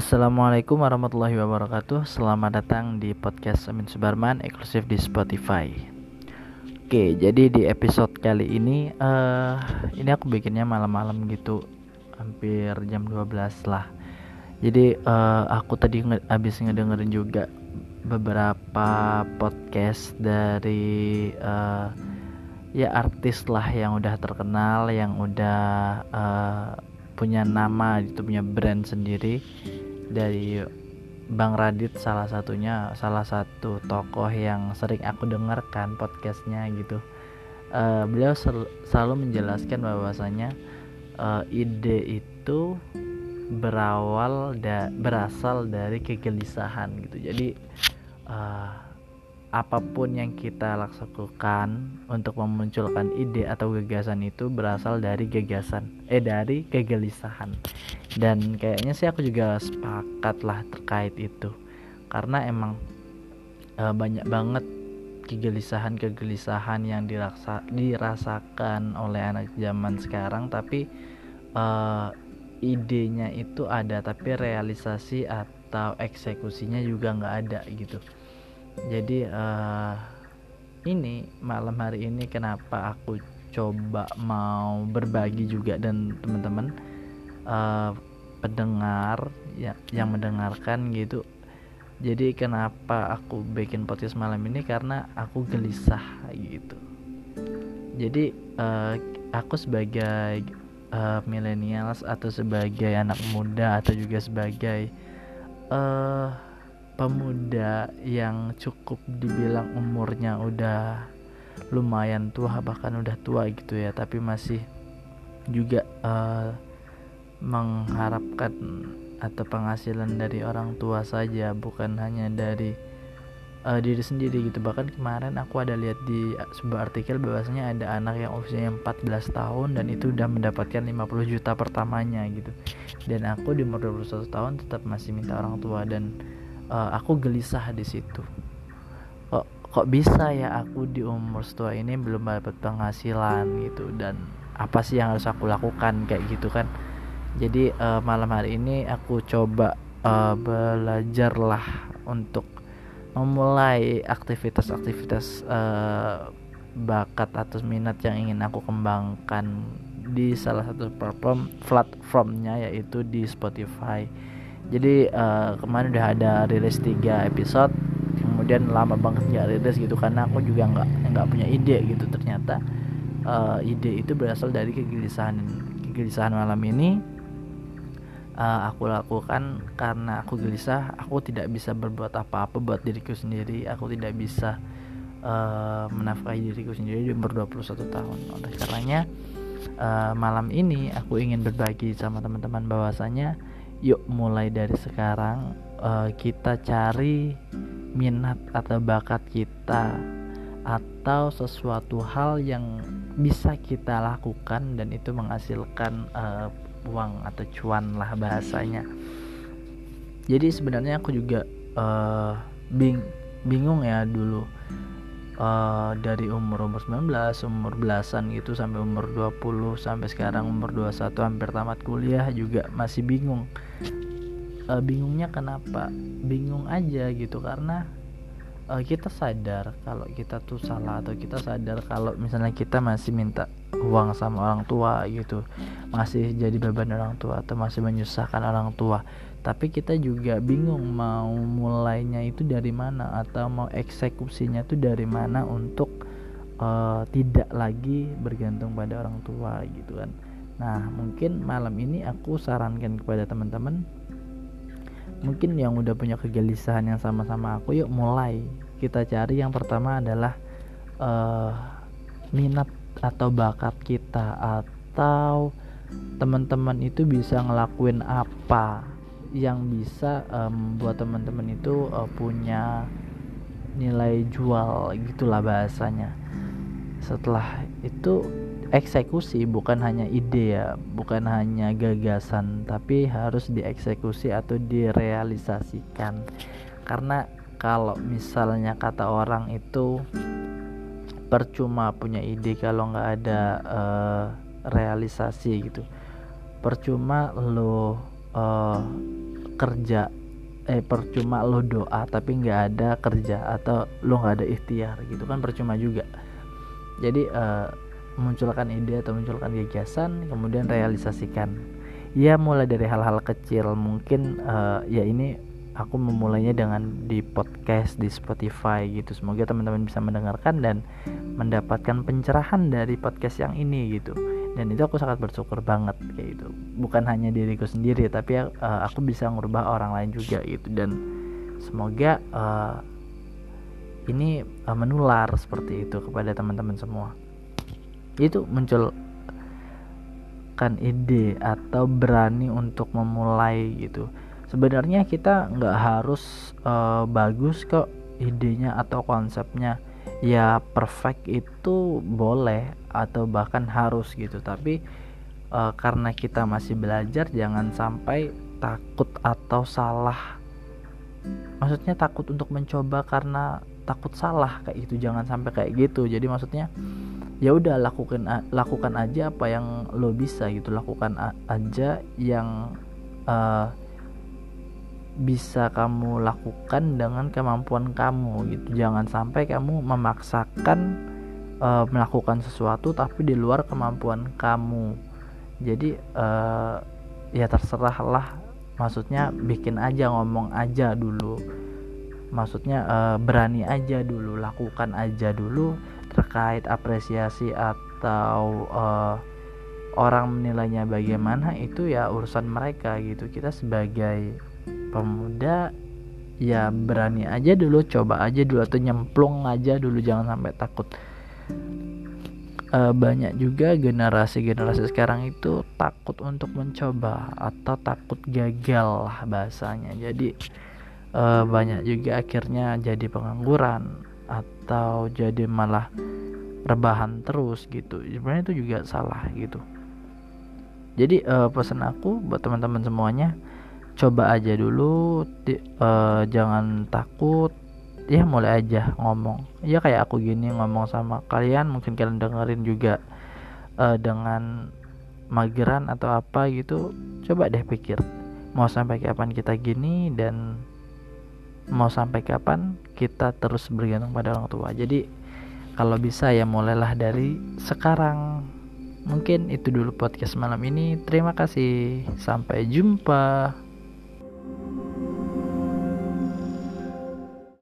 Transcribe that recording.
Assalamualaikum warahmatullahi wabarakatuh. Selamat datang di podcast Amin Subarman eksklusif di Spotify. Oke jadi di episode kali ini uh, Ini aku bikinnya malam-malam gitu. Hampir jam 12 lah. Jadi uh, aku tadi nge habis ngedengerin juga Beberapa podcast dari uh, Ya artis lah yang udah terkenal Yang udah uh, punya nama itu punya brand sendiri dari Bang Radit salah satunya salah satu tokoh yang sering aku dengarkan podcastnya gitu. Uh, beliau sel selalu menjelaskan bahwasanya uh, ide itu berawal da berasal dari kegelisahan gitu. Jadi uh, apa pun yang kita lakukan untuk memunculkan ide atau gagasan itu berasal dari gagasan eh dari kegelisahan. Dan kayaknya sih aku juga sepakat lah terkait itu. Karena emang e, banyak banget kegelisahan-kegelisahan yang dirasa, dirasakan oleh anak zaman sekarang tapi e, idenya itu ada tapi realisasi atau eksekusinya juga nggak ada gitu jadi uh, ini malam hari ini kenapa aku coba mau berbagi juga dan teman-teman uh, pendengar ya, yang mendengarkan gitu. Jadi kenapa aku bikin podcast malam ini? Karena aku gelisah gitu. Jadi uh, aku sebagai uh, millennials atau sebagai anak muda atau juga sebagai uh, pemuda yang cukup dibilang umurnya udah lumayan tua bahkan udah tua gitu ya tapi masih juga uh, mengharapkan atau penghasilan dari orang tua saja bukan hanya dari uh, diri sendiri gitu. Bahkan kemarin aku ada lihat di sebuah artikel bahwasanya ada anak yang usianya 14 tahun dan itu udah mendapatkan 50 juta pertamanya gitu. Dan aku di umur 21 tahun tetap masih minta orang tua dan uh, aku gelisah di situ. Kok kok bisa ya aku di umur setua ini belum dapat penghasilan gitu? Dan apa sih yang harus aku lakukan? Kayak gitu kan. Jadi uh, malam hari ini aku coba uh, belajar lah untuk memulai aktivitas-aktivitas uh, bakat atau minat yang ingin aku kembangkan di salah satu platform platformnya yaitu di Spotify jadi uh, kemarin udah ada rilis tiga episode kemudian lama banget nggak rilis gitu karena aku juga nggak nggak punya ide gitu ternyata. Uh, ide itu berasal dari kegelisahan kegelisahan malam ini. Uh, aku lakukan karena aku gelisah aku tidak bisa berbuat apa-apa buat diriku sendiri aku tidak bisa uh, menafkahi diriku sendiri di umur 21 tahun. Oleh karenanya uh, malam ini aku ingin berbagi sama teman-teman bahwasanya yuk mulai dari sekarang uh, kita cari minat atau bakat kita atau sesuatu hal yang bisa kita lakukan dan itu menghasilkan uh, uang atau cuan lah bahasanya. Jadi sebenarnya aku juga uh, bing bingung ya dulu uh, dari umur umur 19 umur belasan gitu sampai umur 20 sampai sekarang umur 21 hampir tamat kuliah juga masih bingung. Uh, bingungnya kenapa? Bingung aja gitu karena uh, kita sadar kalau kita tuh salah atau kita sadar kalau misalnya kita masih minta uang sama orang tua gitu. Masih jadi beban orang tua atau masih menyusahkan orang tua. Tapi kita juga bingung mau mulainya itu dari mana atau mau eksekusinya itu dari mana untuk uh, tidak lagi bergantung pada orang tua gitu kan. Nah mungkin malam ini aku sarankan kepada teman-teman mungkin yang udah punya kegelisahan yang sama-sama aku yuk mulai. Kita cari yang pertama adalah uh, minat atau bakat kita atau teman-teman itu bisa ngelakuin apa yang bisa um, buat teman-teman itu uh, punya nilai jual gitulah bahasanya. Setelah itu eksekusi bukan hanya ide ya bukan hanya gagasan tapi harus dieksekusi atau direalisasikan. Karena kalau misalnya kata orang itu percuma punya ide kalau nggak ada uh, realisasi gitu. Percuma lo uh, kerja eh percuma lo doa tapi nggak ada kerja atau lo nggak ada ikhtiar gitu kan percuma juga. Jadi uh, munculkan ide atau munculkan gagasan kemudian realisasikan. Ya mulai dari hal-hal kecil mungkin uh, ya ini aku memulainya dengan di podcast di Spotify gitu. Semoga teman-teman bisa mendengarkan dan mendapatkan pencerahan dari podcast yang ini gitu. Dan itu aku sangat bersyukur banget kayak gitu. Bukan hanya diriku sendiri tapi uh, aku bisa ngubah orang lain juga gitu. Dan semoga uh, ini uh, menular seperti itu kepada teman-teman semua. Itu muncul ide atau berani untuk memulai gitu sebenarnya kita nggak harus uh, bagus kok idenya atau konsepnya. Ya perfect itu boleh atau bahkan harus gitu. Tapi uh, karena kita masih belajar jangan sampai takut atau salah. Maksudnya takut untuk mencoba karena takut salah kayak itu jangan sampai kayak gitu. Jadi maksudnya ya udah lakukan lakukan aja apa yang lo bisa gitu. Lakukan aja yang uh, bisa kamu lakukan dengan kemampuan kamu gitu. Jangan sampai kamu memaksakan uh, melakukan sesuatu tapi di luar kemampuan kamu. Jadi uh, ya terserahlah. Maksudnya bikin aja ngomong aja dulu. Maksudnya uh, berani aja dulu lakukan aja dulu terkait apresiasi atau uh, orang menilainya bagaimana itu ya urusan mereka gitu. Kita sebagai pemuda ya berani aja dulu coba aja dulu atau nyemplung aja dulu jangan sampai takut. Uh, banyak juga generasi-generasi sekarang itu takut untuk mencoba atau takut gagal lah bahasanya. Jadi uh, banyak juga akhirnya jadi pengangguran atau jadi malah rebahan terus gitu. Sebenarnya itu juga salah gitu. Jadi uh, pesan aku buat teman-teman semuanya coba aja dulu uh, jangan takut. Ya mulai aja ngomong. Ya kayak aku gini ngomong sama kalian mungkin kalian dengerin juga uh, dengan mageran atau apa gitu coba deh pikir. Mau sampai kapan kita gini dan mau sampai kapan kita terus bergantung pada orang tua. Jadi kalau bisa ya mulailah dari sekarang. Mungkin itu dulu podcast malam ini. Terima kasih. Sampai jumpa Thank you.